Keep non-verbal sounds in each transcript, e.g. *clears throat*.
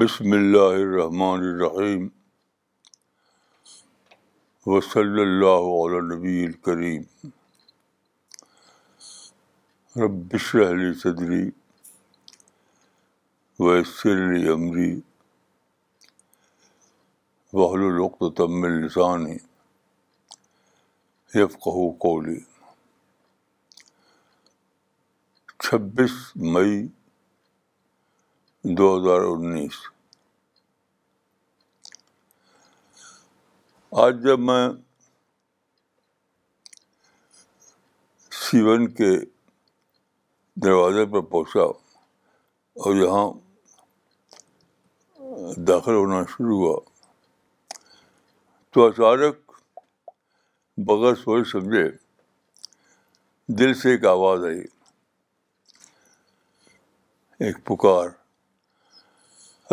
بسم اللہ الرحمن الرحیم وصلی اللہ اللّہ نبی الکریم رب اشرح لی صدری وسر عمری وحل القت و تم لسانی یفقو قولی چھبیس مئی دو ہزار انیس آج جب میں سیون کے دروازے پر پہنچا اور یہاں داخل ہونا شروع ہوا تو اچانک بغیر سوچ سمجھے دل سے ایک آواز آئی ایک پکار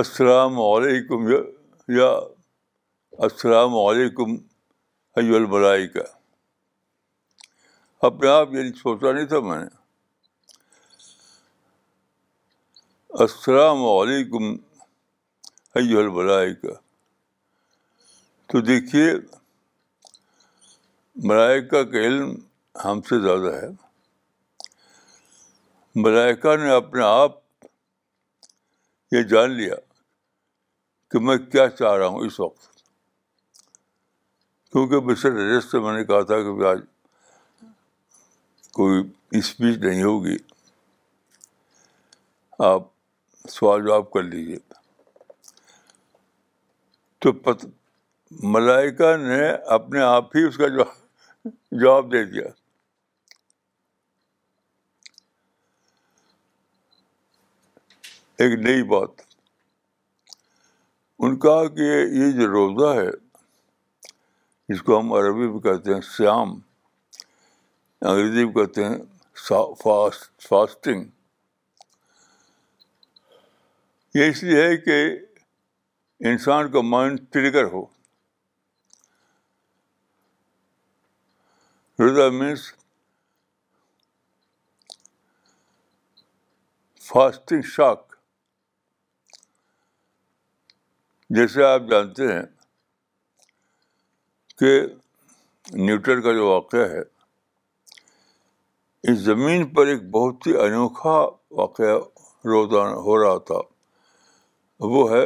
السلام علیکم یا السلام علیکم ایو البلائی کا اپنے آپ یہ سوچا نہیں تھا میں نے السلام علیکم عیو کا تو دیکھیے ملائکہ کا علم ہم سے زیادہ ہے ملائکہ نے اپنے آپ یہ جان لیا کہ میں کیا چاہ رہا ہوں اس وقت کیونکہ ریس سے میں نے کہا تھا کہ آج کوئی اسپیچ نہیں ہوگی آپ سوال جواب کر لیجیے تو پت ملائکہ نے اپنے آپ ہی اس کا جواب جواب دے دیا ایک نئی بات ان کا کہ یہ جو روزہ ہے جس کو ہم عربی بھی کہتے ہیں سیام انگریزی بھی کہتے ہیں فاسٹ فاسٹنگ یہ اس لیے ہے کہ انسان کا مائنڈ ٹریگر ہو روزہ مینس فاسٹنگ شاک جیسے آپ جانتے ہیں کہ نیوٹر کا جو واقعہ ہے اس زمین پر ایک بہت ہی انوکھا واقعہ روزانہ ہو رہا تھا وہ ہے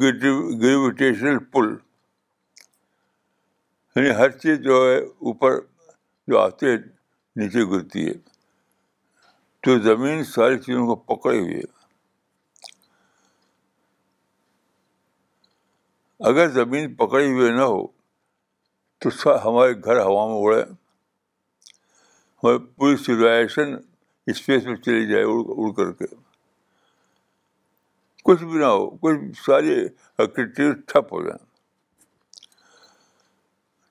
گریویٹیشنل پل یعنی ہر چیز جو ہے اوپر جو آتی ہے نیچے گرتی ہے تو زمین ساری چیزوں کو پکڑے ہوئی ہے اگر زمین پکڑی ہوئے نہ ہو تو ہمارے گھر ہوا میں اڑے ہماری پوری سویلائزیشن اسپیس میں چلی جائے اڑ کر کے کچھ بھی نہ ہو کچھ ساری ایکٹیویٹیز ٹھپ ہو جائیں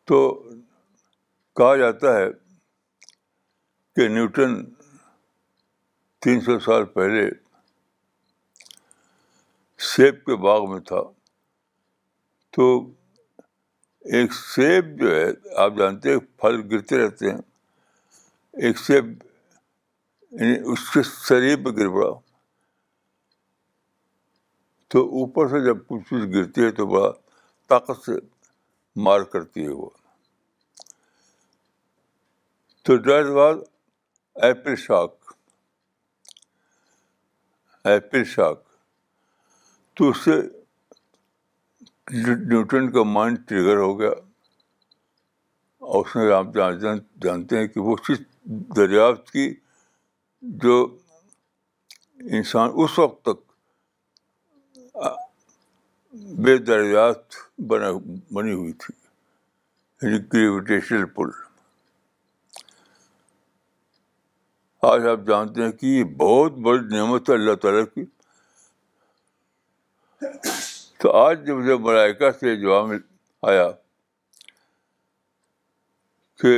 تو کہا جاتا ہے کہ نیوٹن تین سو سال پہلے سیب کے باغ میں تھا تو ایک سیب جو ہے آپ جانتے ہیں پھل گرتے رہتے ہیں ایک سیب یعنی اس کے شریر پہ گر پڑا تو اوپر سے جب کچھ چیز گرتی ہے تو بڑا طاقت سے مار کرتی ہے وہ تو ڈر ایپل شاک ایپل شاک تو اس سے نیوٹن کا مائنڈ ٹریگر ہو گیا اور اس میں آپ جانتے ہیں کہ وہ چیز دریافت کی جو انسان اس وقت تک بے دریافت بنا بنی ہوئی تھی یعنی گریویٹیشنل پل آج آپ جانتے ہیں کہ یہ بہت بڑی نعمت ہے اللہ تعالیٰ کی تو آج جب مجھے ملائکہ سے جواب آیا کہ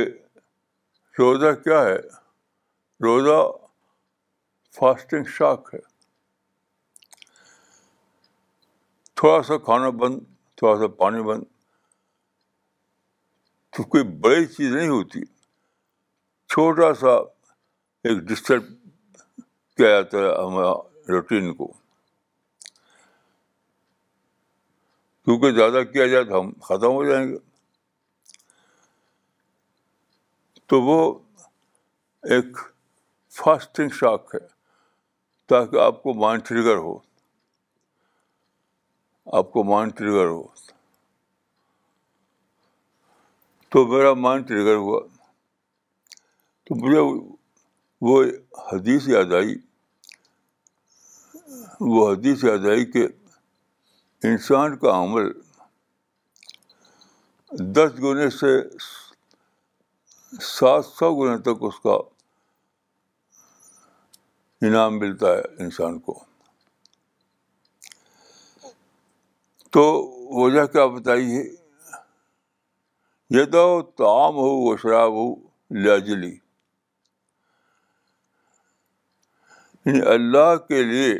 روزہ کیا ہے روزہ فاسٹنگ شاک ہے تھوڑا سا کھانا بند تھوڑا سا پانی بند تو کوئی بڑی چیز نہیں ہوتی چھوٹا سا ایک ڈسٹرب کیا جاتا ہے ہمارا روٹین کو کیونکہ زیادہ کیا جائے تو ہم ختم ہو جائیں گے تو وہ ایک فاسٹنگ شاک ہے تاکہ آپ کو مائنڈ ٹریگر ہو آپ کو مائنڈ ٹریگر ہو تو میرا مائنڈ ٹریگر ہوا تو مجھے وہ حدیث یاد آئی وہ حدیث یاد آئی کہ انسان کا عمل دس گنے سے سات سو گنے تک اس کا انعام ملتا ہے انسان کو تو وجہ کیا بتائیے یہ تو تام ہو وہ شراب ہو لاجلی یعنی اللہ کے لیے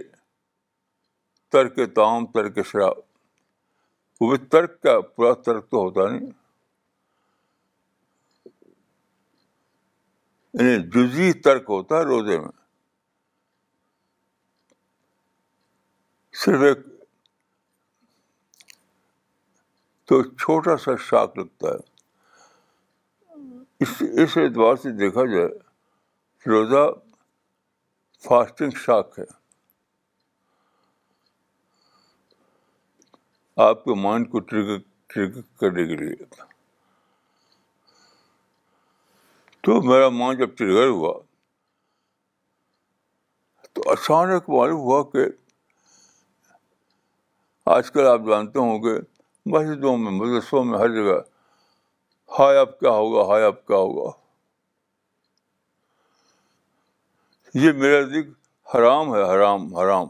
ترک تام ترک شراب وہ بھی ترک کا پورا ترک تو ہوتا نہیں یعنی جزی ترک ہوتا ہے روزے میں صرف ایک تو چھوٹا سا شاک لگتا ہے اس اس اعتبار سے دیکھا جائے روزہ فاسٹنگ شاک ہے آپ کے مائنڈ کو ٹریگر ٹریگر کرنے کے لیے تو میرا مائنڈ جب ٹریگر ہوا تو اچانک معلوم ہوا کہ آج کل آپ جانتے ہوں گے مسجدوں میں مدرسوں میں ہر جگہ ہائے آپ کیا ہوگا ہائے آپ کیا ہوگا یہ میرا دکھ حرام ہے حرام حرام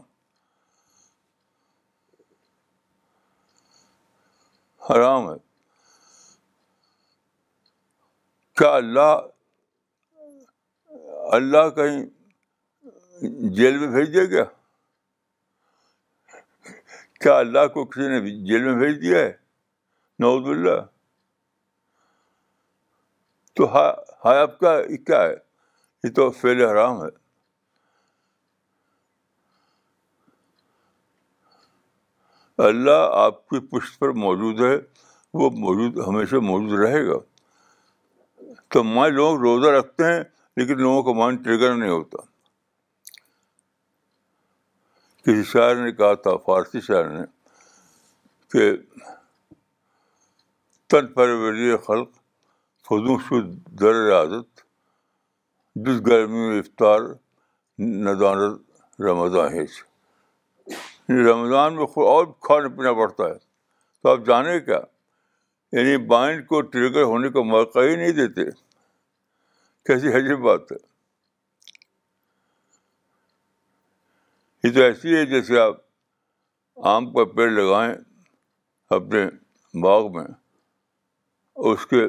حرام ہے کیا اللہ اللہ کہیں جیل میں بھیج دیا گیا کیا اللہ کو کسی نے جیل میں بھیج دیا ہے نوز اللہ تو ہاں ہائے آپ کا کیا ہے یہ تو فیل حرام ہے اللہ آپ کی پشت پر موجود ہے وہ موجود ہمیشہ موجود رہے گا تو میں لوگ روزہ رکھتے ہیں لیکن لوگوں کا مائنڈ ٹریگر نہیں ہوتا کسی شاعر نے کہا تھا فارسی شاعر نے کہ تن پروریہ خلق شد در عادت جس گرمی میں افطار ندانت رمضان ہے رمضان میں اور کھانا پینا پڑتا ہے تو آپ جانیں کیا یعنی مائنڈ کو ٹریگر ہونے کا موقع ہی نہیں دیتے کیسی عجیب بات ہے یہ تو ایسی ہے جیسے آپ آم کا پیڑ لگائیں اپنے باغ میں اس کے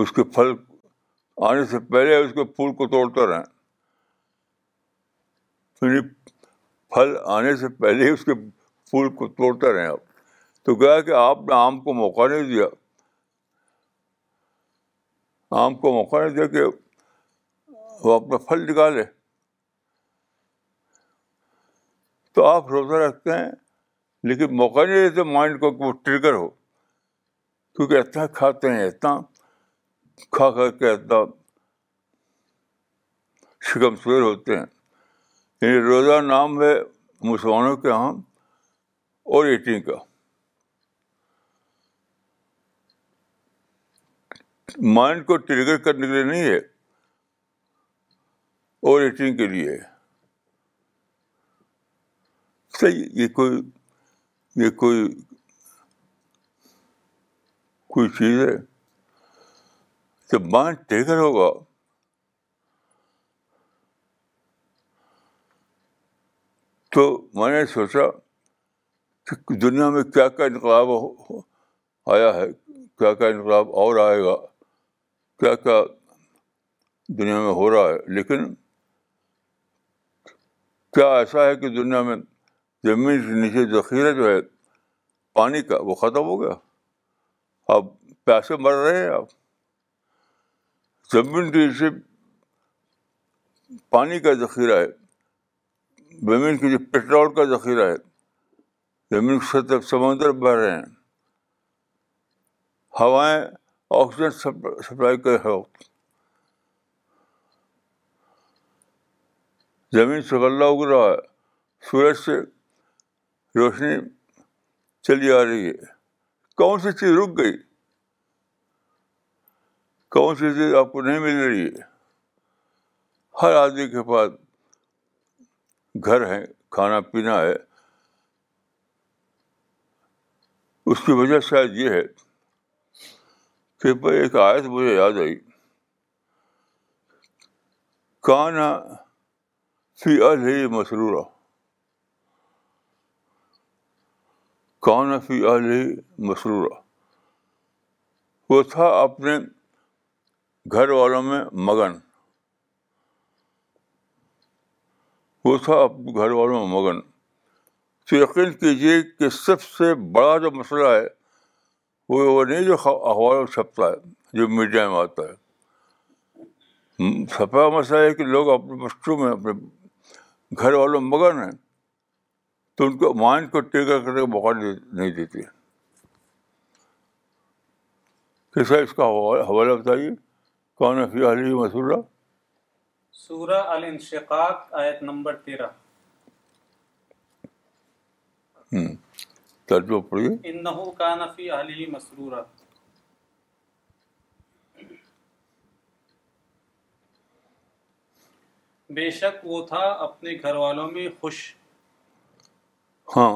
اس کے پھل آنے سے پہلے اس کے پھول کو توڑتا رہیں یعنی پھل آنے سے پہلے ہی اس کے پھول کو توڑتے رہے آپ تو کیا کہ آپ نے آم کو موقع نہیں دیا آم کو موقع نہیں دیا کہ وہ اپنا پھل نکالے تو آپ روزہ رکھتے ہیں لیکن موقع نہیں دیتے مائنڈ کو کہ وہ ٹرگر ہو کیونکہ اتنا کھاتے ہیں اتنا کھا کھا کے اتنا شکم سویر ہوتے ہیں یعنی روزہ نام ہے مسلمانوں کے یہاں اور ایٹنگ کا مائنڈ کو ٹریگر کرنے کے لیے نہیں ہے اور ایٹنگ کے لیے صحیح یہ کوئی یہ کوئی کوئی چیز ہے تو مائنڈ ٹریگر ہوگا تو میں نے سوچا کہ دنیا میں کیا کیا انقلاب آیا ہے کیا کیا انقلاب اور آئے گا کیا کیا دنیا میں ہو رہا ہے لیکن کیا ایسا ہے کہ دنیا میں زمین کے نیچے ذخیرہ جو ہے پانی کا وہ ختم ہو گیا اب پیسے مر رہے ہیں آپ زمین کے نیچے پانی کا ذخیرہ ہے زمین کی جو پیٹرول کا ذخیرہ ہے زمین کی سطح سمندر بہ رہے ہیں ہوائیں آکسیجن سپلائی ہو زمین غلہ اگ رہا ہے سورج سے روشنی چلی آ رہی ہے کون سی چیز رک گئی کون سی چیز آپ کو نہیں مل رہی ہے ہر آدمی کے پاس گھر ہے کھانا پینا ہے اس کی وجہ شاید یہ ہے کہ بھائی ایک آیت مجھے یاد آئی کانا فی الحی مسرورہ کانا فی الحی مسرورہ وہ تھا اپنے گھر والوں میں مگن وہ تھا اپنے گھر والوں میں مگن تو یقین کیجیے کہ سب سے بڑا جو مسئلہ ہے وہ وہ نہیں جو اخبار میں چھپتا ہے جو میڈیا میں آتا ہے چھپا مسئلہ ہے کہ لوگ اپنے مشروب میں اپنے گھر والوں میں مگن ہیں تو ان کو مائنڈ کو ٹیکا کرنے کا موقع نہیں دیتے کیسا اس کا حوالہ بتائیے کون ہے فی الحال مسورہ سورہ الانشقاق آیت نمبر تیرہ ترجمہ انہو کان فی اہلی مسرورا بے شک وہ تھا اپنے گھر والوں میں خوش ہاں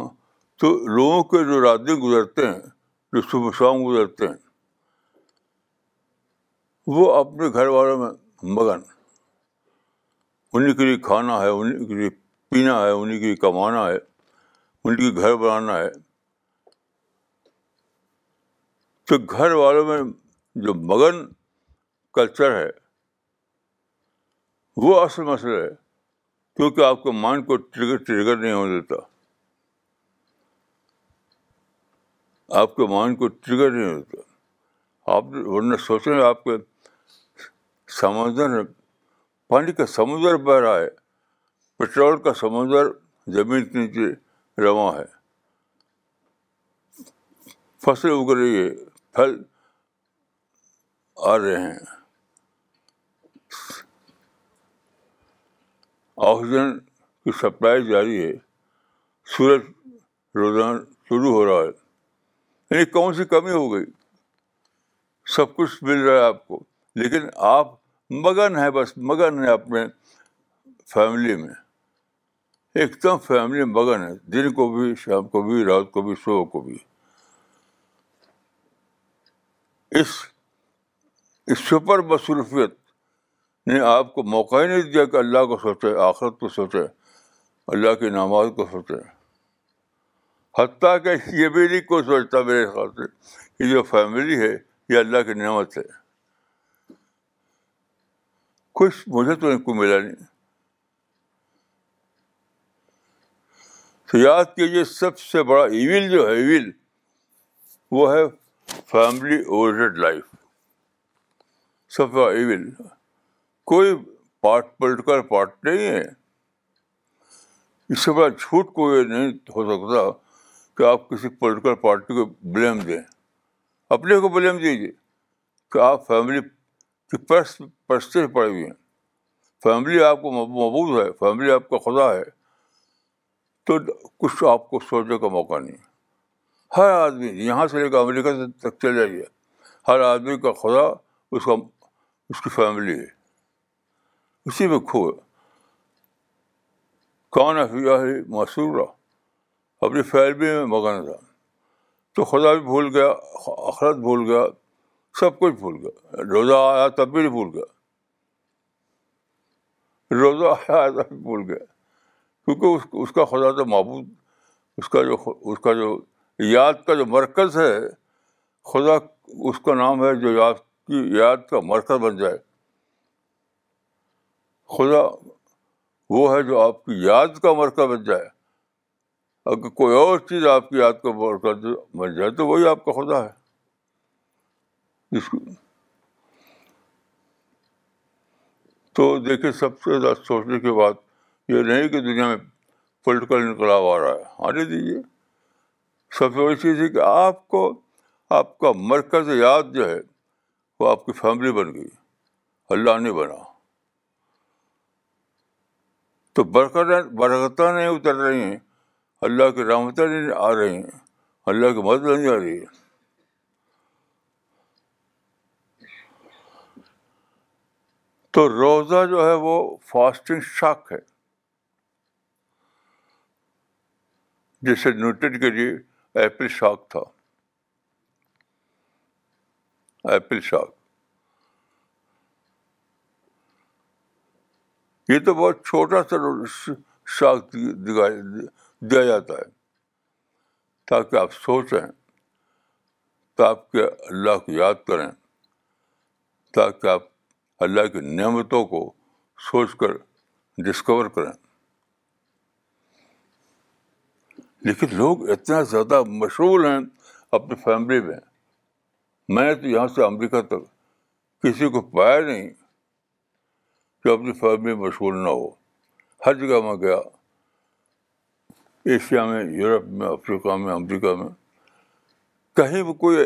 تو لوگوں کے جو راتیں گزرتے ہیں جو صبح شام گزرتے ہیں وہ اپنے گھر والوں میں مگن انہیں کے لیے کھانا ہے انہیں کے لیے پینا ہے انہیں کے لیے کمانا ہے ان کے گھر بنانا ہے تو گھر والوں میں جو مگن کلچر ہے وہ اصل مسئلہ ہے کیونکہ آپ کے مائنڈ کو ٹریگر ٹریگر نہیں ہو دیتا آپ کے مائنڈ کو ٹریگر نہیں ہوتا آپ ورنہ سوچیں آپ کے سمجھنے پانی کا سمندر بہ رہا ہے پٹرول کا سمندر زمین کے نیچے رواں ہے فصلیں اگ رہی ہے پھل آ رہے ہیں آکسیجن کی سپلائی جاری ہے سورج روزانہ شروع ہو رہا ہے یعنی کون سی کمی ہو گئی سب کچھ مل رہا ہے آپ کو لیکن آپ مگن ہے بس مگن ہے اپنے فیملی میں ایک دم فیملی مگن ہے دن کو بھی شام کو بھی رات کو بھی صبح کو بھی اس سپر مصروفیت نے آپ کو موقع ہی نہیں دیا کہ اللہ کو سوچے آخرت کو سوچے اللہ کی نماز کو سوچے حتیٰ کہ یہ بھی نہیں کوئی سوچتا میرے خیال سے کہ جو فیملی ہے یہ اللہ کی نعمت ہے کچھ مجھے تو ان کو ملا نہیں تو یاد کیجیے سب سے بڑا ایون جو ہے ایون وہ ہے فیملی اوریڈ لائف سب سے بڑا ایون کوئی پارٹ پولیٹیکل پارٹ نہیں ہے اس سے بڑا جھوٹ کوئی نہیں ہو سکتا کہ آپ کسی پولیٹیکل پارٹی کو بلیم دیں اپنے کو بلیم دیجیے کہ آپ فیملی کہ پرستے پڑے ہوئے ہیں فیملی آپ کو محبوب ہے فیملی آپ کا خدا ہے تو کچھ آپ کو سوچنے کا موقع نہیں ہر آدمی یہاں سے لے کر امریکہ سے تک چل جائیے ہر آدمی کا خدا اس کا اس کی فیملی ہے اسی میں کھو کون فیا ہے مشورہ اپنی فیملی میں مگن تھا تو خدا بھی بھول گیا آخرت بھول گیا سب کچھ بھول گیا روزہ آیا تب بھی نہیں بھول گیا روزہ آیا تب بھی بھول گیا کیونکہ اس اس کا خدا تو معبود اس کا جو اس کا جو یاد کا جو مرکز ہے خدا اس کا نام ہے جو یاد کی یاد کا مرکز بن جائے خدا وہ ہے جو آپ کی یاد کا مرکز بن جائے اگر کوئی اور چیز آپ کی یاد کا مرکز بن جائے تو وہی آپ کا خدا ہے اس تو دیکھیے سب سے زیادہ سوچنے کے بعد یہ نہیں کہ دنیا میں پولیٹیکل انقلاب آ رہا ہے آنے ہاں جی، دیجیے سب سے بڑی چیز ہے کہ آپ کو آپ کا مرکز یاد جو ہے وہ آپ کی فیملی بن گئی اللہ نے بنا تو برقرار برکتیں نہیں اتر رہی ہیں اللہ کی رحمتیں نہیں آ رہی ہیں اللہ کی مدد نہیں آ رہی ہے تو روزہ جو ہے وہ فاسٹنگ شاک ہے جسے نیوٹن کے لیے ایپل شاک تھا ایپل شاک یہ تو بہت چھوٹا سا شاک دیا جاتا ہے تاکہ آپ سوچیں تو آپ کے اللہ کو یاد کریں تاکہ آپ اللہ کی نعمتوں کو سوچ کر ڈسکور کریں لیکن لوگ اتنا زیادہ مشغول ہیں اپنی فیملی میں میں نے تو یہاں سے امریکہ تک کسی کو پایا نہیں کہ اپنی فیملی میں مشغول نہ ہو ہر جگہ میں گیا ایشیا میں یورپ میں افریقہ میں امریکہ میں کہیں بھی کوئی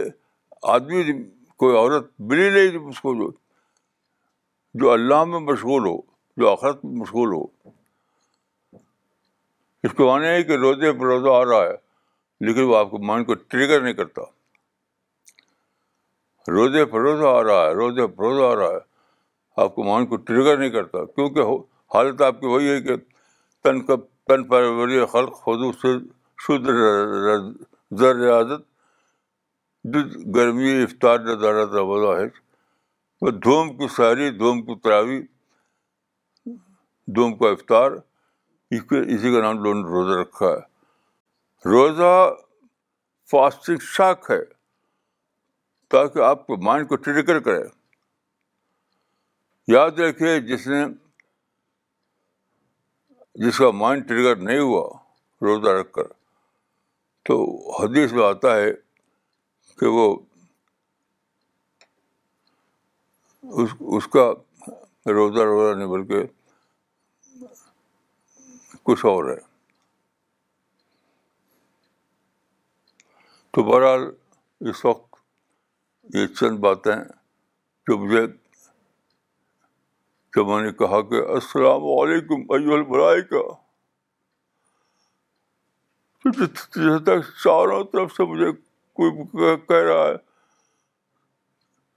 آدمی کوئی عورت ملی نہیں اس کو جو جو اللہ میں مشغول ہو جو آخرت میں مشغول ہو اس کو معنی ہے کہ روزے روزہ آ رہا ہے لیکن وہ آپ کے مائنڈ کو ٹریگر نہیں کرتا روزے پر روزہ آ رہا ہے روزے پر روزہ آ رہا ہے آپ کے مائنڈ کو ٹریگر نہیں کرتا کیونکہ حالت آپ کی وہی ہے کہ تن کا تن پروری خلق خود شدھ ریاضت گرمی افطار نظارہ رضا وہ دھوم کی ساری دھوم کی تراوی دھوم کا افطار اس کے اسی کا نام لوگوں نے روزہ رکھا ہے روزہ فاسٹنگ شاک ہے تاکہ آپ کے مائنڈ کو ٹریگر کرے یاد رکھے جس نے جس کا مائنڈ ٹریگر نہیں ہوا روزہ رکھ کر تو حدیث میں آتا ہے کہ وہ اس اس کا روزہ روزہ نہیں بلکہ کچھ اور ہے تو بہرحال اس وقت یہ چند باتیں جو مجھے جب میں نے کہا کہ السلام علیکم کا البلۂ تک چاروں طرف سے مجھے کوئی کہہ رہا ہے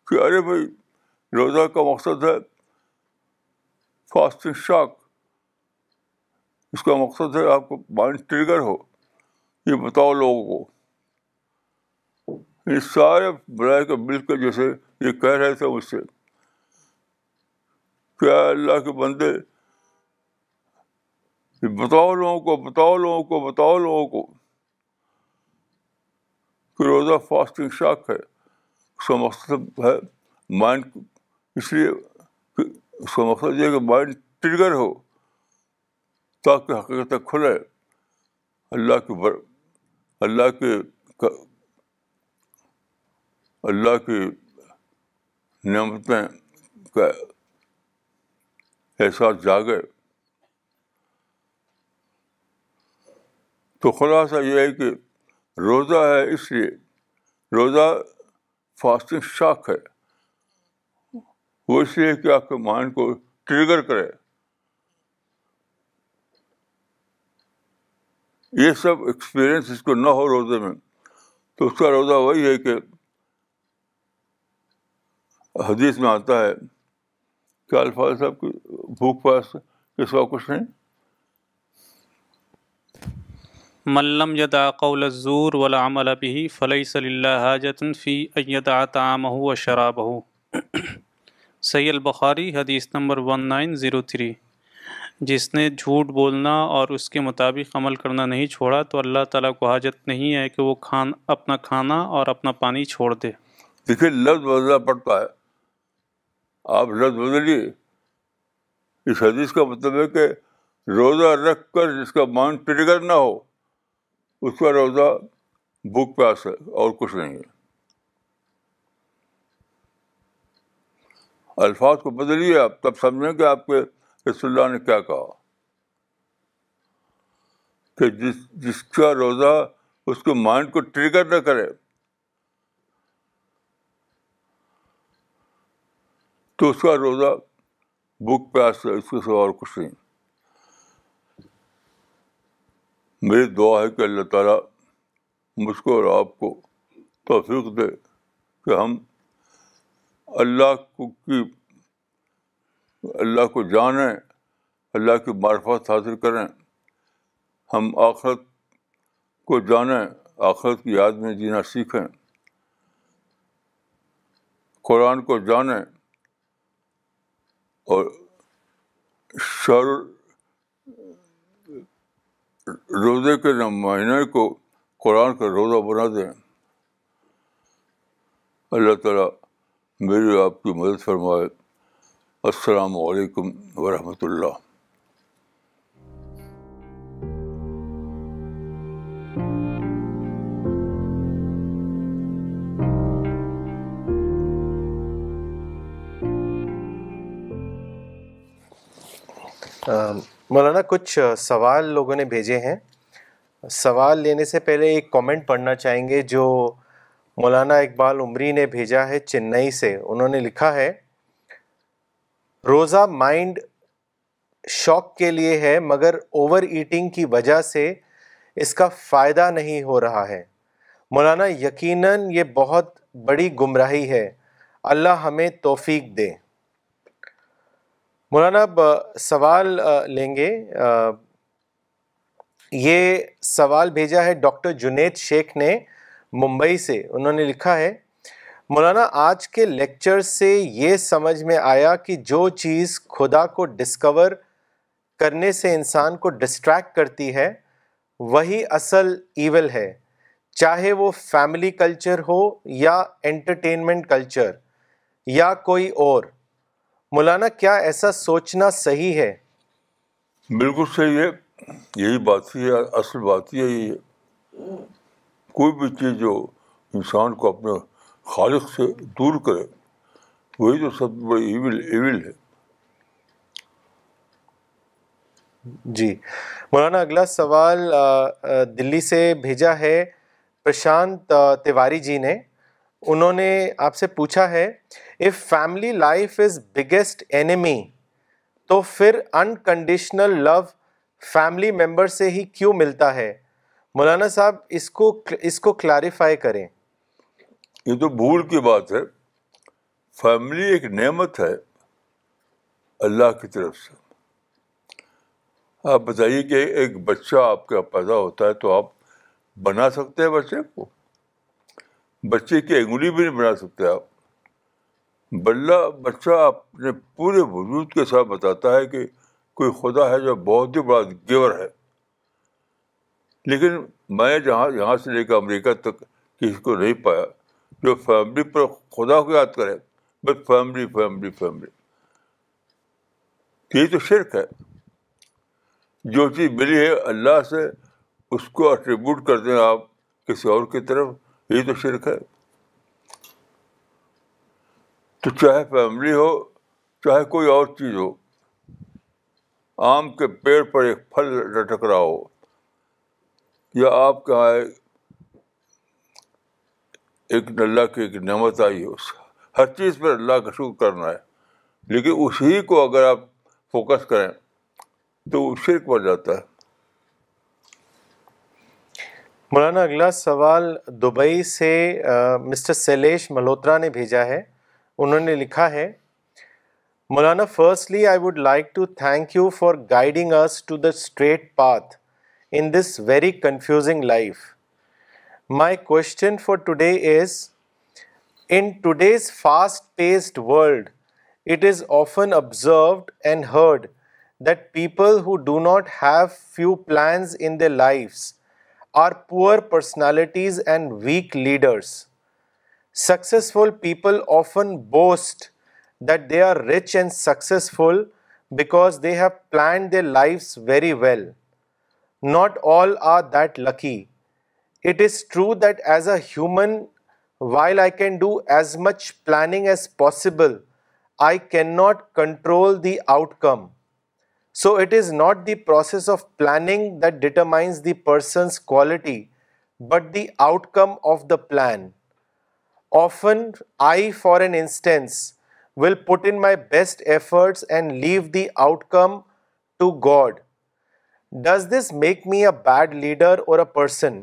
کہ ارے بھائی روزہ کا مقصد ہے فاسٹنگ شاک اس کا مقصد ہے آپ کو مائنڈ ٹریگر ہو یہ بتاؤ لوگوں کو یہ سارے برائے کے مل کے جیسے یہ کہہ رہے تھے مجھ سے کیا اللہ کے بندے یہ بتاؤ لوگوں کو بتاؤ لوگوں کو بتاؤ لوگوں کو کہ روزہ فاسٹنگ شاک ہے اس کا مقصد ہے مائنڈ اس لیے اس کا مقصد یہ کہ مائنڈ ٹریگر ہو تاکہ حقیقت کھلے اللہ کے بر اللہ کے اللہ کی نعمتیں کا احساس جاگے تو خلاصہ یہ ہے کہ روزہ ہے اس لیے روزہ فاسٹنگ شاک ہے وہ اس لیے کہ آپ کے مائنڈ کو ٹریگر کرے یہ سب ایکسپیرئنس اس کو نہ ہو روزے میں تو اس کا روزہ وہی ہے کہ حدیث میں آتا ہے کیا الفاظ صاحب کی بھوک پاس اس وقت نہیں ملم یدا قول زور ولا عمل به فلیس للہ صلی اللہ فی ایت عطام ہو و شراب ہو سید البخاری حدیث نمبر 1903 جس نے جھوٹ بولنا اور اس کے مطابق عمل کرنا نہیں چھوڑا تو اللہ تعالیٰ کو حاجت نہیں ہے کہ وہ کھان اپنا کھانا اور اپنا پانی چھوڑ دے دیکھیے لفظ وزنا پڑتا ہے آپ لفظ بدلیے اس حدیث کا مطلب ہے کہ روزہ رکھ کر جس کا مان ٹریگر نہ ہو اس کا روزہ بھوک پیاس ہے اور کچھ نہیں ہے الفاظ کو بدلیے آپ تب سمجھیں کہ آپ کے رسول اللہ نے کیا کہا کہ جس جس کا روزہ اس کے مائنڈ کو ٹریگر نہ کرے تو اس کا روزہ بک ہے اس کے سوا اور کچھ نہیں میری دعا ہے کہ اللہ تعالیٰ مجھ کو اور آپ کو توفیق دے کہ ہم اللہ کو کی اللہ کو جانیں اللہ کی معرفت حاصل کریں ہم آخرت کو جانیں آخرت کی یاد میں جینا سیکھیں قرآن کو جانیں اور شر روزے کے مہینے کو قرآن کا روزہ بنا دیں اللہ تعالیٰ میری آپ کی مدد فرمائے السلام علیکم ورحمۃ اللہ مولانا کچھ سوال لوگوں نے بھیجے ہیں سوال لینے سے پہلے ایک کامنٹ پڑھنا چاہیں گے جو مولانا اقبال عمری نے بھیجا ہے چنئی سے انہوں نے لکھا ہے روزہ مائنڈ شوق کے لیے ہے مگر اوور ایٹنگ کی وجہ سے اس کا فائدہ نہیں ہو رہا ہے مولانا یقیناً یہ بہت بڑی گمراہی ہے اللہ ہمیں توفیق دے مولانا سوال لیں گے یہ سوال بھیجا ہے ڈاکٹر جنید شیخ نے ممبئی سے انہوں نے لکھا ہے مولانا آج کے لیکچر سے یہ سمجھ میں آیا کہ جو چیز خدا کو ڈسکور کرنے سے انسان کو ڈسٹریکٹ کرتی ہے وہی اصل ایول ہے چاہے وہ فیملی کلچر ہو یا انٹرٹینمنٹ کلچر یا کوئی اور مولانا کیا ایسا سوچنا صحیح ہے بالکل صحیح ہے یہی بات ہی ہے اصل بات ہی ہے یہ کوئی بھی چیز جو انسان کو اپنے خالق سے دور کرے وہی تو سب سے بڑی ایول ایول ہے جی مولانا اگلا سوال دلی سے بھیجا ہے پرشانت تیواری جی نے انہوں نے آپ سے پوچھا ہے if family life is biggest enemy تو پھر انکنڈیشنل لو فیملی ممبر سے ہی کیوں ملتا ہے مولانا صاحب اس کو اس کو کلاریفائی کریں یہ تو بھول کی بات ہے فیملی ایک نعمت ہے اللہ کی طرف سے آپ بتائیے کہ ایک بچہ آپ کا پیدا ہوتا ہے تو آپ بنا سکتے ہیں بچے کو بچے کی انگلی بھی نہیں بنا سکتے آپ بلّہ بچہ اپنے پورے وجود کے ساتھ بتاتا ہے کہ کوئی خدا ہے جو بہت ہی بڑا گیور ہے لیکن میں جہاں یہاں سے لے کے امریکہ تک کسی کو نہیں پایا جو فیملی پر خدا کو یاد کرے بس فیملی فیملی فیملی یہ تو شرک ہے جو چیز ملی ہے اللہ سے اس کو اٹریبیوٹ کر دیں آپ کسی اور کی طرف یہ تو شرک ہے تو چاہے فیملی ہو چاہے کوئی اور چیز ہو آم کے پیڑ پر ایک پھل لٹک رہا ہو یا آپ ایک اللہ کی ایک نعمت آئی ہے اس ہر چیز پر اللہ کا شکر کرنا ہے لیکن اسی کو اگر آپ فوکس کریں تو شرک پڑ جاتا ہے مولانا اگلا سوال دبئی سے مسٹر سیلیش ملہوترا نے بھیجا ہے انہوں نے لکھا ہے Maulana firstly I would like to thank you for guiding us to the straight path in this very confusing life. My question for today is, in today's fast-paced world, it is often observed and heard that people who do not have few plans in their lives are poor personalities and weak leaders. Successful people often boast that they are rich and successful because they have planned their lives very well. Not all are that lucky. It is true that as a human, while I can do as much planning as possible, I cannot control the outcome. So it is not the process of planning that determines the person's quality, but the outcome of the plan. Often, I, for an instance, will put in my best efforts and leave the outcome to God. Does this make me a bad leader اور a person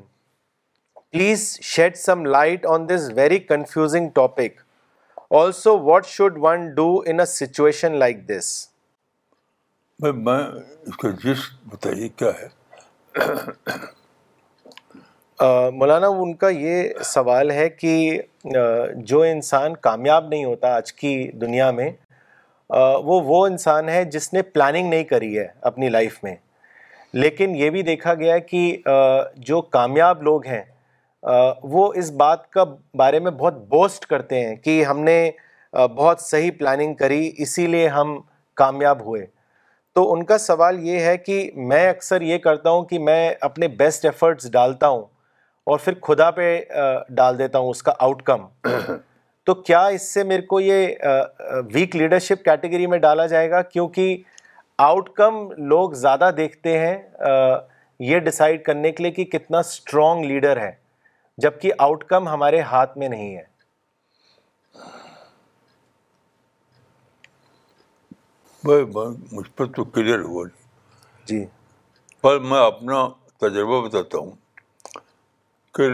please shed some light on this very confusing topic also what should one do in a situation like this میں اس کا جس بتائیے کیا ہے *coughs* مولانا ان کا یہ سوال ہے کہ جو انسان کامیاب نہیں ہوتا آج کی دنیا میں وہ وہ انسان ہے جس نے پلاننگ نہیں کری ہے اپنی لائف میں لیکن یہ بھی دیکھا گیا کہ جو کامیاب لوگ ہیں وہ اس بات کا بارے میں بہت بوسٹ کرتے ہیں کہ ہم نے بہت صحیح پلاننگ کری اسی لیے ہم کامیاب ہوئے تو ان کا سوال یہ ہے کہ میں اکثر یہ کرتا ہوں کہ میں اپنے بیسٹ ایفرٹس ڈالتا ہوں اور پھر خدا پہ ڈال دیتا ہوں اس کا آؤٹ کم تو کیا اس سے میرے کو یہ ویک لیڈرشپ کیٹیگری میں ڈالا جائے گا کیونکہ آؤٹ کم لوگ زیادہ دیکھتے ہیں یہ ڈیسائیڈ کرنے کے لیے کہ کتنا اسٹرانگ لیڈر ہے جب کہ آؤٹ کم ہمارے ہاتھ میں نہیں ہے مجھ پر تو کلیئر ہوا نہیں جی پر میں اپنا تجربہ بتاتا ہوں کہ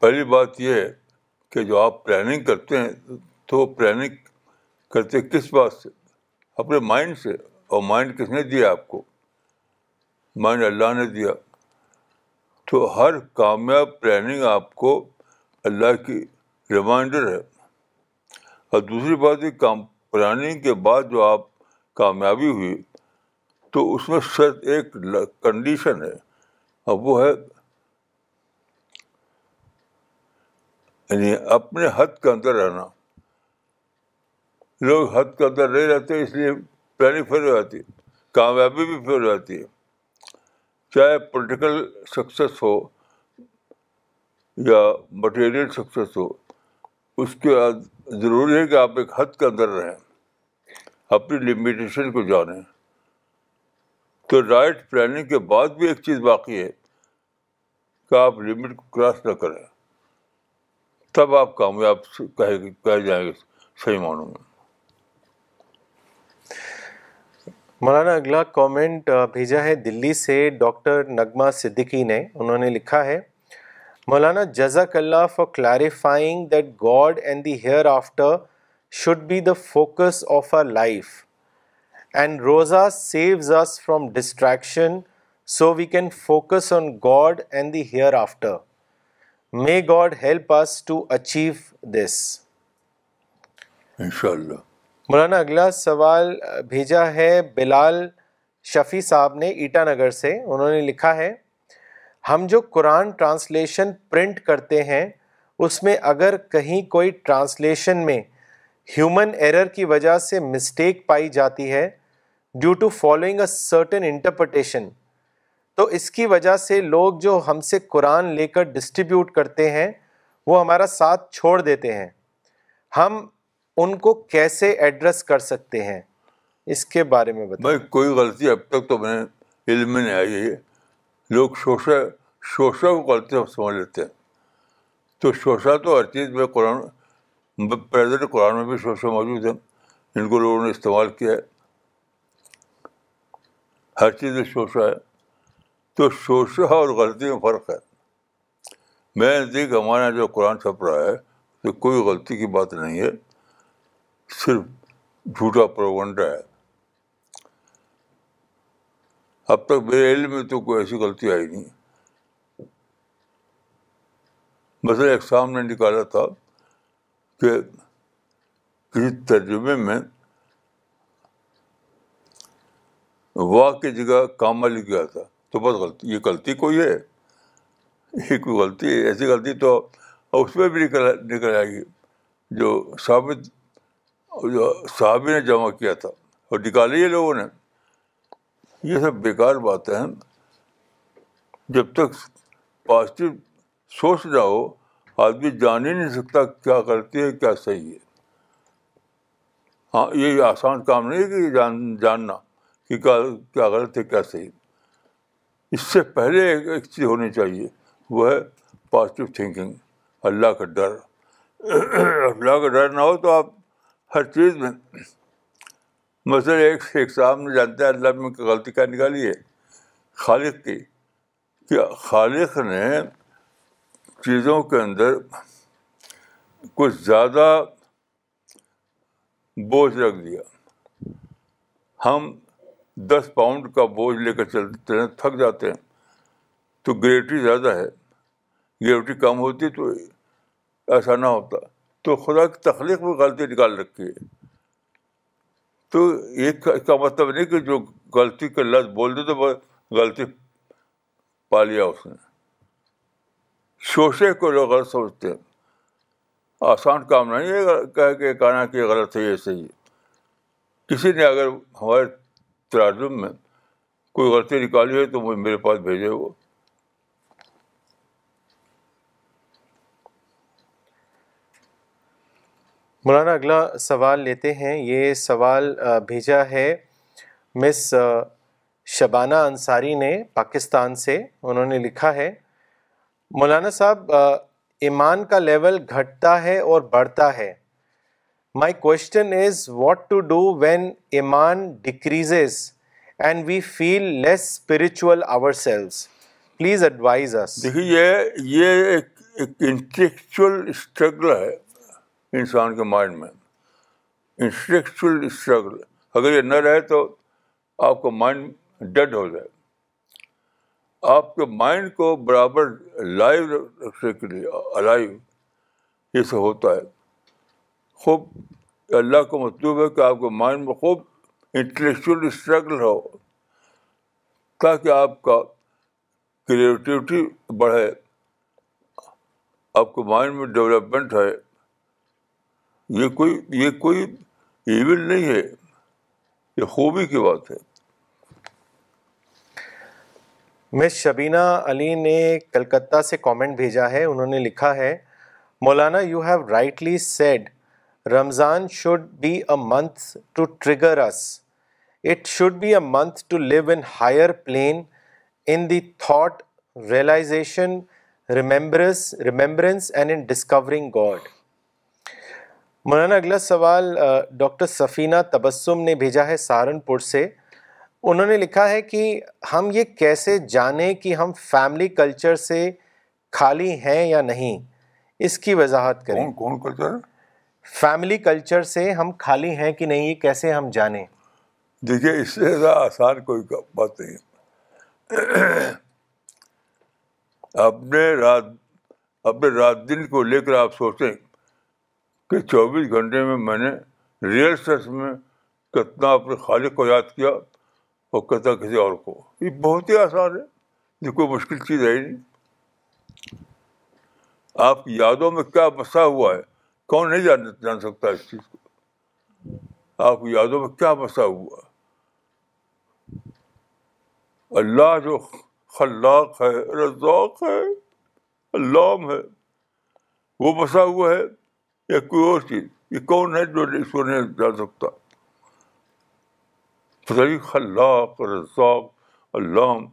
پہلی بات یہ ہے کہ جو آپ پلاننگ کرتے ہیں تو پلاننگ کرتے کس بات سے اپنے مائنڈ سے اور مائنڈ کس نے دیا آپ کو مائنڈ اللہ نے دیا تو ہر کامیاب پلاننگ آپ کو اللہ کی ریمائنڈر ہے اور دوسری بات یہ کام پلاننگ کے بعد جو آپ کامیابی ہوئی تو اس میں شرط ایک کنڈیشن ہے اور وہ ہے یعنی اپنے حد کے اندر رہنا لوگ حد کے اندر نہیں رہتے اس لیے پلاننگ فیل ہو جاتی ہے کامیابی بھی فیل ہو جاتی ہے چاہے پولیٹیکل سکسیس ہو یا مٹیریل سکسیس ہو اس کے بعد ضروری ہے کہ آپ ایک حد کے اندر رہیں اپنی لمیٹیشن کو جانیں تو رائٹ پلاننگ کے بعد بھی ایک چیز باقی ہے کہ آپ لمٹ کو کراس نہ کریں تب آپ کامیاب کہے جائیں گے صحیح معنوں میں مولانا اگلا کامنٹ بھیجا ہے دلی سے ڈاکٹر نغمہ صدیقی نے انہوں نے لکھا ہے مولانا جزاک اللہ for clarifying that God and the hereafter should be the focus of our life and roza saves us from distraction so we can focus on God and the hereafter may God help us to achieve this ان شاء اللہ مولانا اگلا سوال بھیجا ہے بلال شفیع صاحب نے ایٹا نگر سے انہوں نے لکھا ہے ہم جو قرآن ٹرانسلیشن پرنٹ کرتے ہیں اس میں اگر کہیں کوئی ٹرانسلیشن میں ہیومن ایرر کی وجہ سے مسٹیک پائی جاتی ہے due to following a certain interpretation تو اس کی وجہ سے لوگ جو ہم سے قرآن لے کر ڈسٹریبیوٹ کرتے ہیں وہ ہمارا ساتھ چھوڑ دیتے ہیں ہم ان کو کیسے ایڈریس کر سکتے ہیں اس کے بارے میں بتائیں بھائی کوئی غلطی اب تک تو میں علم میں نہیں آئی ہے لوگ شوشا شوشا کو غلطی سمجھ لیتے ہیں تو شوشا تو ہر چیز میں قرآن قرآن میں بھی شوشا موجود ہیں ان کو لوگوں نے استعمال کیا ہے ہر چیز میں شوشا ہے تو شوشا اور غلطی میں فرق ہے میں نزدیک ہمارا جو قرآن چھپ رہا ہے تو کوئی غلطی کی بات نہیں ہے صرف جھوٹا پروگنڈا ہے اب تک میرے علم میں تو کوئی ایسی غلطی آئی نہیں مثلا ایک سامنے نکالا تھا کہ کسی ترجمے میں کی جگہ کاما لکھ گیا تھا تو بہت غلطی یہ غلطی کوئی ہے یہ کوئی غلطی ہے ایسی غلطی تو اس میں بھی نکل نکل آئے گی جو ثابت جو صحابی نے جمع کیا تھا اور نکالی ہے لوگوں نے یہ سب بیکار باتیں ہیں جب تک پازیٹیو سوچ نہ ہو آدمی جان ہی نہیں سکتا کیا غلطی ہے کیا صحیح ہے ہاں یہ آسان کام نہیں ہے کہ جان جاننا کہ کیا کیا غلط ہے کیا صحیح اس سے پہلے ایک چیز ہونی چاہیے وہ ہے پازیٹیو تھنکنگ اللہ کا ڈر *clears throat* اللہ کا ڈر نہ ہو تو آپ ہر چیز میں مثلاً ایک شیخ صاحب نے جانتے ہیں اللہ میں غلطی کیا نکالی ہے خالق کی کہ خالق نے چیزوں کے اندر کچھ زیادہ بوجھ رکھ دیا ہم دس پاؤنڈ کا بوجھ لے کر چلتے ہیں تھک جاتے ہیں تو گریوٹی زیادہ ہے گریوٹی کم ہوتی تو ایسا نہ ہوتا تو خدا کی تخلیق میں غلطی نکال رکھی ہے تو ایک کا مطلب نہیں کہ جو غلطی کے لفظ بول تو بہت غلطی پا لیا اس نے شوشے کو لوگ غلط سمجھتے ہیں آسان کام نہیں ہے کہہ کے کہنا کہ غلط ہے یہ صحیح ہے کسی نے اگر ہمارے تراجم میں کوئی غلطی نکالی ہے تو وہ میرے پاس بھیجے وہ مولانا اگلا سوال لیتے ہیں یہ سوال بھیجا ہے مس شبانہ انصاری نے پاکستان سے انہوں نے لکھا ہے مولانا صاحب ایمان کا لیول گھٹتا ہے اور بڑھتا ہے my question is what to do when iman decreases and we feel less spiritual ourselves please advise us دیکھیے یہ ایک انٹلیکچل اسٹرگل ہے انسان کے مائنڈ میں انسٹرکچل اسٹرگل اگر یہ نہ رہے تو آپ کا مائنڈ ڈیڈ ہو جائے آپ کے مائنڈ کو برابر لائیو رکھنے کے لیے الائیو یہ سب ہوتا ہے خوب اللہ کو مطلوب ہے کہ آپ کے مائنڈ میں خوب انٹلیکچوئل اسٹرگل ہو تاکہ آپ کا کریٹیوٹی بڑھے آپ کے مائنڈ میں ڈیولپمنٹ ہے یہ کوئی یہ کوئی ایون نہیں ہے یہ خوبی کی بات ہے مس شبینہ علی نے کلکتہ سے کامنٹ بھیجا ہے انہوں نے لکھا ہے Maulana you have rightly said Ramzan should be a month to trigger us it should be a month to live in higher plane in the thought realization remembers remembrance and in discovering God Maulana اگلا سوال doctor سفینہ تبسم نے بھیجا ہے سہارنپور سے انہوں نے لکھا ہے کہ ہم یہ کیسے جانیں کہ ہم فیملی کلچر سے خالی ہیں یا نہیں اس کی وضاحت کریں کون کلچر فیملی کلچر سے ہم خالی ہیں کہ نہیں یہ کیسے ہم جانیں دیکھیے اس سے آسان کوئی بات نہیں اپنے رات اپنے رات دن کو لے کر آپ سوچیں کہ چوبیس گھنٹے میں میں نے ریئل ریئرس میں کتنا اپنے خالق کو یاد کیا اور کتنا کسی اور کو یہ بہت ہی آسان ہے یہ کوئی مشکل چیز ہے ہی نہیں آپ کی یادوں میں کیا بسا ہوا ہے کون نہیں جان جان سکتا اس چیز کو آپ کی یادوں میں کیا بسا ہوا اللہ جو خلاق ہے رزاق ہے علام ہے وہ بسا ہوا ہے یا کوئی اور چیز یہ کون ہے جو اس کو نہیں جا سکتا خلاق رزاق علام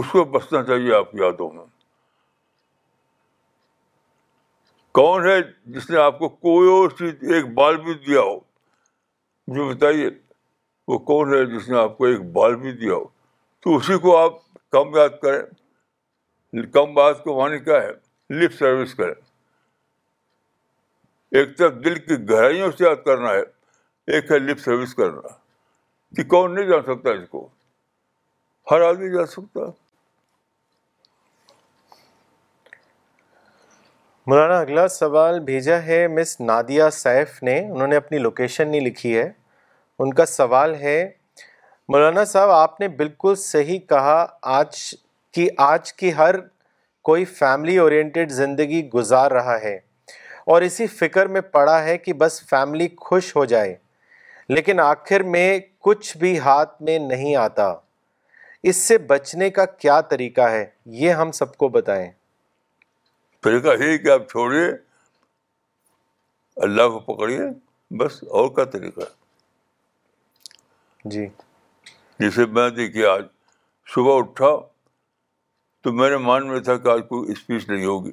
اس کو بسنا چاہیے آپ کی یادوں میں کون ہے جس نے آپ کو کوئی اور چیز ایک بال بھی دیا ہو مجھے بتائیے وہ کون ہے جس نے آپ کو ایک بال بھی دیا ہو تو اسی کو آپ کم یاد کریں کم بات کو معنی کیا ہے لپ سروس کریں ایک طرف دل کی گہرائیوں سے یاد کرنا ہے ایک ہے لپ سروس کرنا کہ کون نہیں جان سکتا اس کو ہر آدمی جان سکتا مولانا اگلا سوال بھیجا ہے مس نادیہ سیف نے انہوں نے اپنی لوکیشن نہیں لکھی ہے ان کا سوال ہے مولانا صاحب آپ نے بالکل صحیح کہا آج کی آج کی ہر کوئی فیملی اورینٹیڈ زندگی گزار رہا ہے اور اسی فکر میں پڑا ہے کہ بس فیملی خوش ہو جائے لیکن آخر میں کچھ بھی ہاتھ میں نہیں آتا اس سے بچنے کا کیا طریقہ ہے یہ ہم سب کو بتائیں طریقہ یہ کہ آپ چھوڑیے اللہ کو پکڑیے بس اور کا طریقہ ہے جی جیسے میں دیکھیے آج صبح اٹھا تو میرے مان میں تھا کہ آج کوئی اسپیچ نہیں ہوگی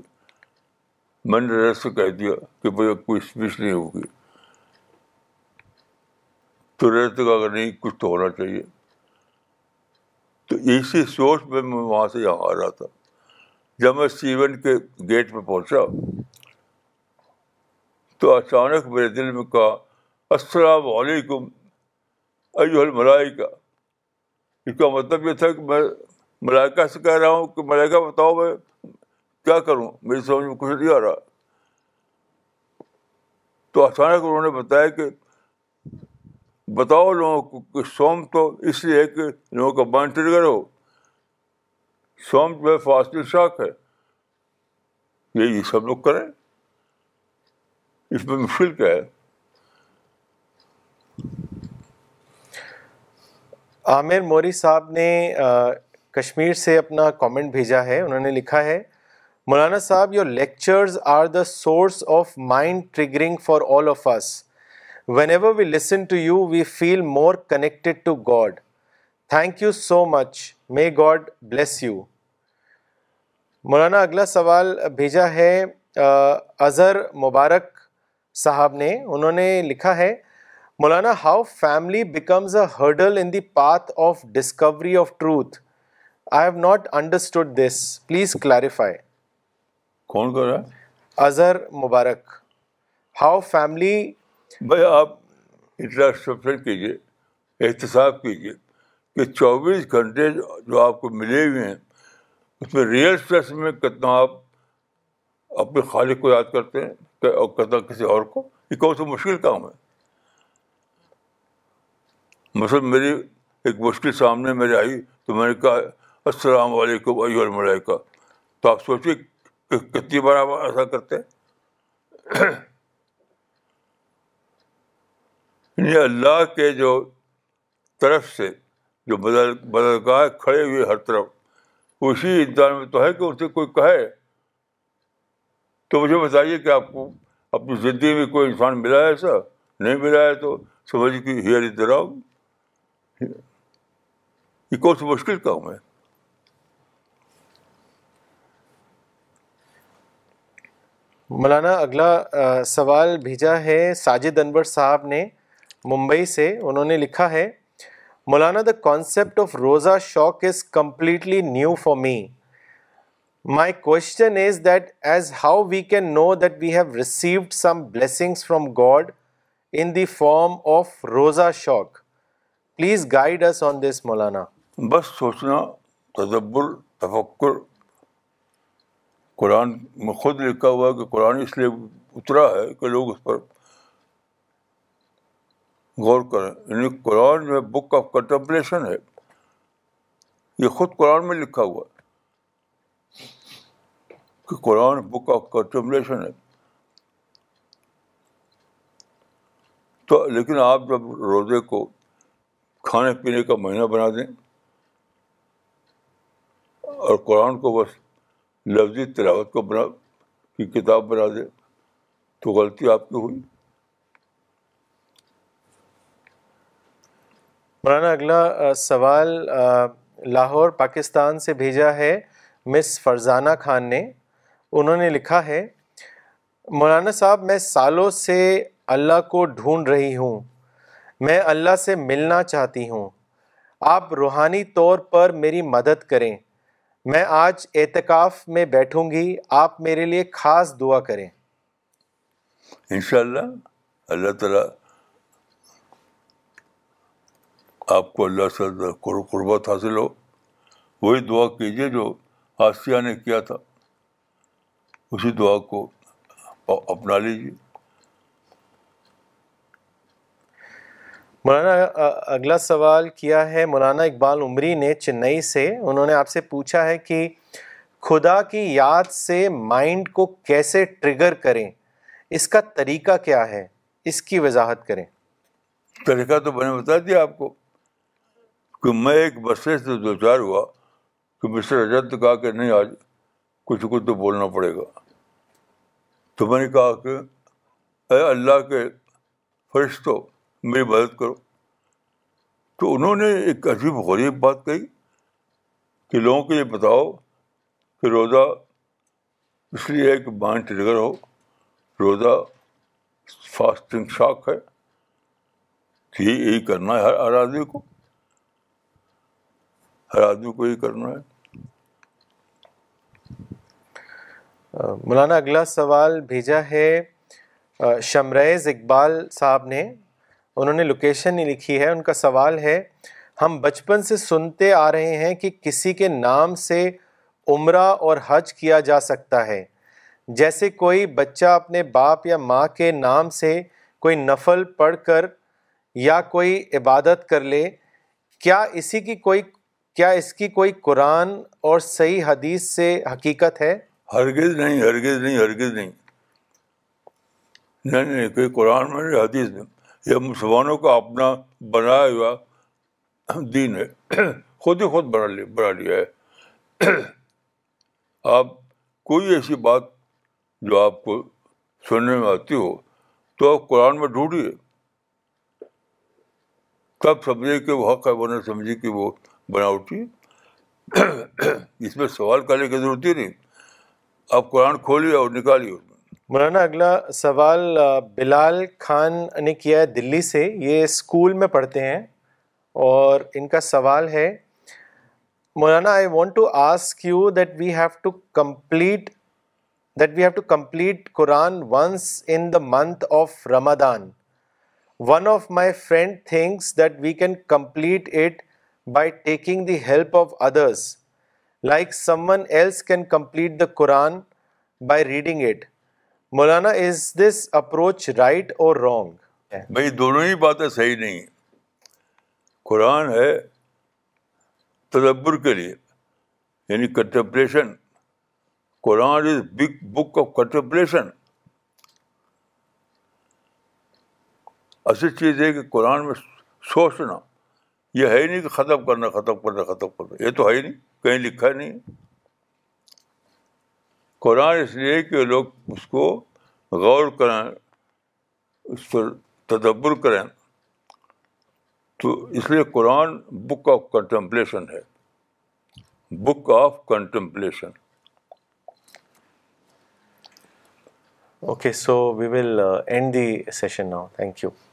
میں نے رس سے کہہ دیا کہ بھائی کوئی اسپیچ نہیں ہوگی تو رس کا اگر نہیں کچھ تو ہونا چاہیے تو اسی سوچ میں میں وہاں سے یہاں آ رہا تھا جب میں سیون کے گیٹ پہ پہنچا تو اچانک میرے دل میں کہا السلام علیکم ایو الملائکہ اس کا مطلب یہ تھا کہ میں ملائکہ سے کہہ رہا ہوں کہ ملائکہ بتاؤ میں کیا کروں میری سمجھ میں کچھ نہیں آ رہا تو اچانک انہوں نے بتایا کہ بتاؤ لوگوں کو کہ سوم تو اس لیے کہ لوگوں کا سوم جو ہے فاسٹ ہے یہ سب لوگ کریں اس میں مشکل کیا ہے عامر موری صاحب نے کشمیر سے اپنا کامنٹ بھیجا ہے انہوں نے لکھا ہے Maulana Sahab your lectures are the source of mind triggering for all of us whenever we listen to you we feel more connected to God thank you so much may God bless you Maulana اگلا سوال بھیجا ہے اظہر مبارک صاحب نے انہوں نے لکھا ہے Maulana how family becomes a hurdle in the path of discovery of truth I have not understood this please clarify کون کر رہا ہے اظہر مبارک ہاؤ فیملی بھائی آپ انٹراسٹرکشن کیجیے احتساب کیجیے کہ چوبیس گھنٹے جو آپ کو ملے ہوئے ہیں اس میں ریئل اسٹریس میں کتنا آپ اپنے خالق کو یاد کرتے ہیں اور کتنا کسی اور کو یہ کون سا مشکل کام ہے مثلاً میری ایک مشکل سامنے میرے آئی تو میں نے کہا السلام علیکم ایو الملائکہ تو آپ سوچیے کتنی بار آپ ایسا کرتے اللہ کے جو طرف سے جو بدل بدل گاہ کھڑے ہوئے ہر طرف اسی انسان میں تو ہے کہ اسے کوئی کہے تو مجھے بتائیے کہ آپ کو اپنی زندگی میں کوئی انسان ملا ہے ایسا نہیں ملا ہے تو سمجھ کہ ہیئر دراؤ یہ کون سی مشکل کام ہے مولانا اگلا سوال بھیجا ہے ساجد انور صاحب نے ممبئی سے انہوں نے لکھا ہے مولانا دا کانسیپٹ آف روزہ شوق is completely new for me my question is that as how we can know that we have received some blessings from God in the form of روزہ شوق پلیز گائڈ از آن دس مولانا بس سوچنا تدبر تفکر قرآن میں خود لکھا ہوا کہ قرآن اس لیے اترا ہے کہ لوگ اس پر غور کریں یعنی قرآن جو ہے بک آف کنٹمپلیشن ہے یہ خود قرآن میں لکھا ہوا ہے کہ قرآن بک آف کنٹمپلیشن ہے تو لیکن آپ جب روزے کو کھانے پینے کا مہینہ بنا دیں اور قرآن کو بس لفظ تلاوت کو بنا کی کتاب بنا دے تو غلطی آپ کی ہوئی مولانا اگلا سوال لاہور پاکستان سے بھیجا ہے مس فرزانہ خان نے انہوں نے لکھا ہے مولانا صاحب میں سالوں سے اللہ کو ڈھونڈ رہی ہوں میں اللہ سے ملنا چاہتی ہوں آپ روحانی طور پر میری مدد کریں میں آج اعتکاف میں بیٹھوں گی آپ میرے لیے خاص دعا کریں انشاءاللہ اللہ تعالیٰ آپ کو اللہ سے قربت حاصل ہو وہی دعا کیجیے جو آسیہ نے کیا تھا اسی دعا کو اپنا لیجیے مولانا اگلا سوال کیا ہے مولانا اقبال عمری نے چنئی سے انہوں نے آپ سے پوچھا ہے کہ خدا کی یاد سے مائنڈ کو کیسے ٹرگر کریں اس کا طریقہ کیا ہے اس کی وضاحت کریں طریقہ تو میں نے بتا دیا آپ کو کہ میں ایک بسے سے دو چار ہوا کہ مسٹر نے کہا کہ نہیں آج کچھ کچھ تو بولنا پڑے گا تو میں نے کہا کہ اے اللہ کے فرشتوں میری مدد کرو تو انہوں نے ایک عجیب غریب بات کہی کہ لوگوں کو یہ بتاؤ کہ روزہ اس لیے ہے کہ بان ٹریگر ہو روزہ فاسٹنگ شاک ہے کہ یہی کرنا ہے ہر ہر آدمی کو ہر آدمی کو یہی کرنا ہے مولانا اگلا سوال بھیجا ہے شمریز اقبال صاحب نے انہوں نے لوکیشن نہیں لکھی ہے ان کا سوال ہے ہم بچپن سے سنتے آ رہے ہیں کہ کسی کے نام سے عمرہ اور حج کیا جا سکتا ہے جیسے کوئی بچہ اپنے باپ یا ماں کے نام سے کوئی نفل پڑھ کر یا کوئی عبادت کر لے کیا اسی کی کوئی کیا اس کی کوئی قرآن اور صحیح حدیث سے حقیقت ہے ہرگز نہیں ہرگز نہیں ہرگز نہیں نہیں نہیں کوئی قرآن میں حدیث نہیں یہ مسلمانوں کا اپنا بنایا ہوا دین ہے خود ہی خود بنا لیا بنا لیا ہے آپ کوئی ایسی بات جو آپ کو سننے میں آتی ہو تو آپ قرآن میں ڈھونڈیے تب سمجھے کہ وہ حق ہے وہ سمجھے کہ وہ بنا اٹھی اس میں سوال کرنے کی ضرورت ہی نہیں آپ قرآن کھولیے اور نکالیے اس مولانا اگلا سوال بلال خان نے کیا ہے دلی سے یہ اسکول میں پڑھتے ہیں اور ان کا سوال ہے Maulana I want to ask you that we have to complete that we have to complete Quran once in the month of Ramadan one of my friend thinks that we can complete it by taking the help of others like someone else can complete the Quran by reading it Maulana is this approach right or wrong بھائی دونوں ہی باتیں صحیح نہیں ہیں قرآن ہے تدبر کے لیے یعنی contemplation Quran is big book of contemplation اصل چیز ہے کہ قرآن میں سوچنا یہ ہے ہی نہیں کہ ختم کرنا ختم کرنا ختم کرنا یہ تو ہے ہی نہیں کہیں لکھا نہیں نہیں قرآن اس لیے کہ لوگ اس کو غور کریں اس پر تدبر کریں تو اس لیے قرآن بک آف کنٹمپلیشن ہے book of contemplation okay so we will end the session now thank you